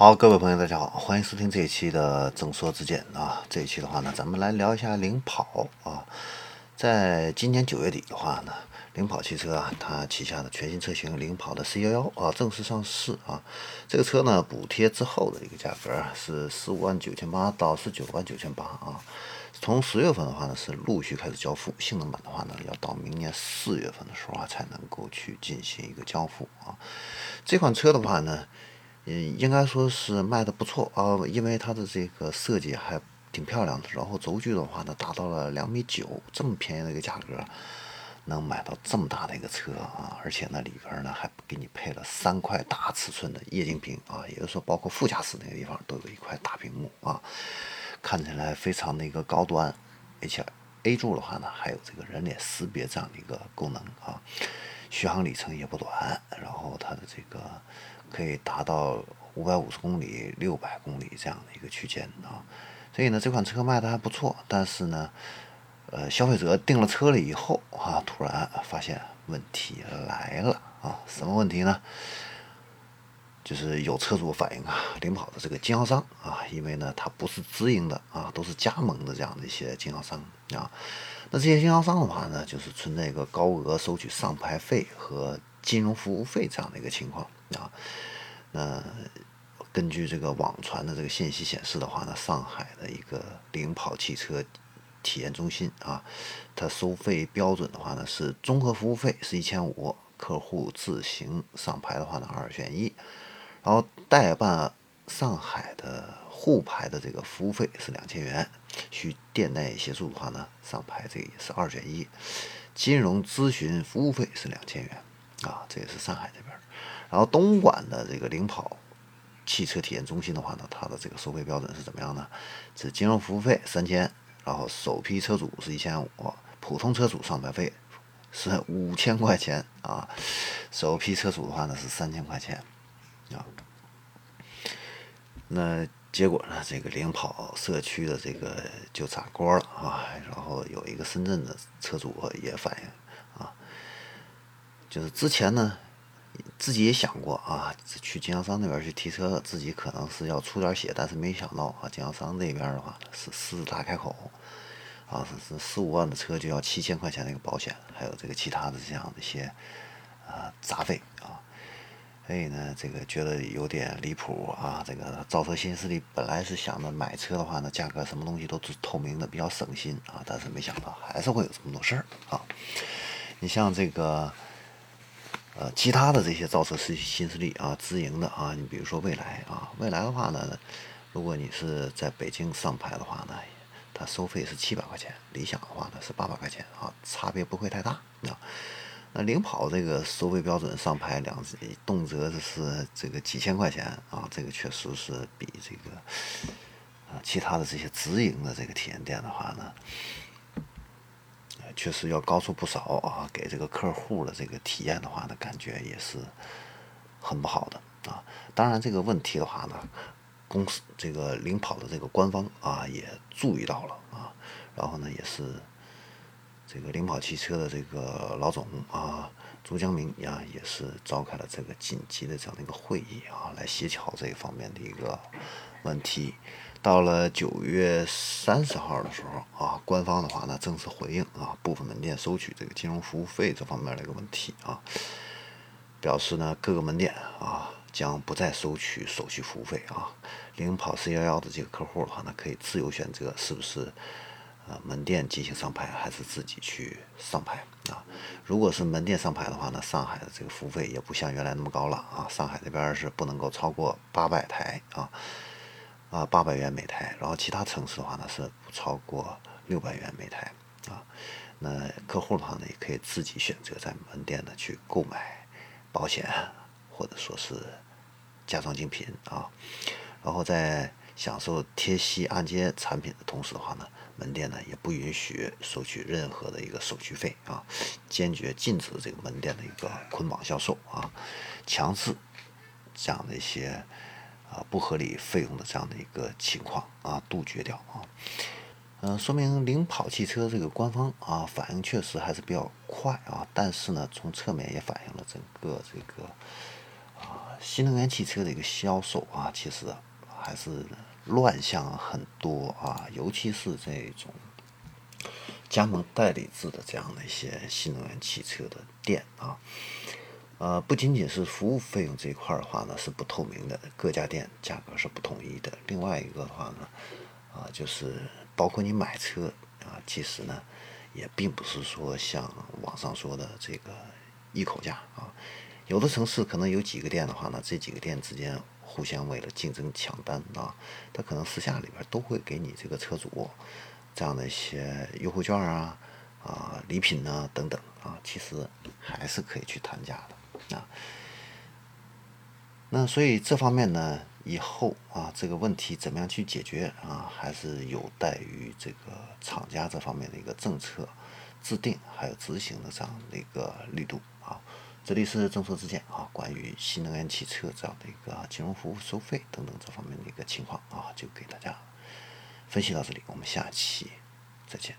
好，各位朋友，大家好，欢迎收听这一期的正说之见啊。这一期的话呢，咱们来聊一下领跑啊。在今年九月底的话呢，领跑汽车啊，它旗下的全新车型领跑的 C11 啊正式上市啊。这个车呢，补贴之后的一个价格是十五万九千八到十九万九千八啊。从十月份的话呢，是陆续开始交付，性能版的话呢，要到明年四月份的时候啊，才能够去进行一个交付啊。这款车的话呢。嗯应该说是卖的不错啊，因为它的这个设计还挺漂亮的。然后轴距的话呢，达到了两米九，这么便宜的一个价格，能买到这么大的一个车啊！而且呢，里边呢还给你配了三块大尺寸的液晶屏啊，也就是说，包括副驾驶那个地方都有一块大屏幕啊，看起来非常的一个高端。而且 A 柱的话呢，还有这个人脸识别这样的一个功能啊，续航里程也不短。然后它的这个。可以达到五百五十公里、六百公里这样的一个区间啊，所以呢，这款车卖的还不错。但是呢，呃，消费者订了车了以后啊，突然发现问题来了啊，什么问题呢？就是有车主反映啊，领跑的这个经销商啊，因为呢，它不是直营的啊，都是加盟的这样的一些经销商啊。那这些经销商的话呢，就是存在一个高额收取上牌费和金融服务费这样的一个情况。啊，那根据这个网传的这个信息显示的话呢，上海的一个领跑汽车体验中心啊，它收费标准的话呢是综合服务费是一千五，客户自行上牌的话呢二选一，然后代办上海的沪牌的这个服务费是两千元，需店内协助的话呢上牌这个也是二选一，金融咨询服务费是两千元啊，这也是上海这边。然后东莞的这个领跑汽车体验中心的话呢，它的这个收费标准是怎么样呢？是金融服务费三千，然后首批车主是一千五，普通车主上牌费是五千块钱啊，首批车主的话呢是三千块钱啊。那结果呢，这个领跑社区的这个就炸锅了啊，然后有一个深圳的车主也反映啊，就是之前呢。自己也想过啊，去经销商那边去提车，自己可能是要出点血，但是没想到啊，经销商那边的话是狮子大开口，啊，是是四五万的车就要七千块钱的一个保险，还有这个其他的这样的一些啊杂费啊，所以呢，这个觉得有点离谱啊。这个造车新势力本来是想着买车的话呢，价格什么东西都是透明的，比较省心啊，但是没想到还是会有这么多事儿啊。你像这个。呃，其他的这些造车新新势力啊，直营的啊，你比如说蔚来啊，蔚来的话呢，如果你是在北京上牌的话呢，它收费是七百块钱，理想的话呢是八百块钱啊，差别不会太大啊。那领跑这个收费标准上牌两动辄是这个几千块钱啊，这个确实是比这个啊其他的这些直营的这个体验店的话呢。确实要高出不少啊，给这个客户的这个体验的话呢，感觉也是很不好的啊。当然这个问题的话呢，公司这个领跑的这个官方啊也注意到了啊，然后呢也是这个领跑汽车的这个老总啊朱江明呀也是召开了这个紧急的这样的一个会议啊，来协调这一方面的一个问题。到了九月三十号的时候啊，官方的话呢正式回应啊，部分门店收取这个金融服务费这方面的一个问题啊，表示呢各个门店啊将不再收取手续服务费啊。领跑 C 幺幺的这个客户的话呢，可以自由选择是不是呃门店进行上牌，还是自己去上牌啊。如果是门店上牌的话呢，上海的这个服务费也不像原来那么高了啊。上海这边是不能够超过八百台啊。啊，八百元每台，然后其他城市的话呢是不超过六百元每台啊。那客户的话呢也可以自己选择在门店呢去购买保险或者说是家装精品啊。然后在享受贴息按揭产品的同时的话呢，门店呢也不允许收取任何的一个手续费啊，坚决禁止这个门店的一个捆绑销售啊，强制这样的一些。啊，不合理费用的这样的一个情况啊，杜绝掉啊，嗯，说明领跑汽车这个官方啊反应确实还是比较快啊，但是呢，从侧面也反映了整个这个啊新能源汽车的一个销售啊，其实还是乱象很多啊，尤其是这种加盟代理制的这样的一些新能源汽车的店啊，呃，不仅仅是服务费用这一块的话呢是不透明的，各家店价格是不统一的。另外一个的话呢，啊，就是包括你买车啊，其实呢也并不是说像网上说的这个一口价啊。有的城市可能有几个店的话呢，这几个店之间互相为了竞争抢单啊，他可能私下里边都会给你这个车主这样的一些优惠券啊、啊礼品啊等等啊，其实还是可以去谈价的啊。那所以这方面呢，以后啊这个问题怎么样去解决啊，还是有待于这个厂家这方面的一个政策制定还有执行的这样的一个力度。这里是正说之见啊，关于新能源汽车这样的一个金融服务收费等等这方面的一个情况啊，就给大家分析到这里，我们下期再见。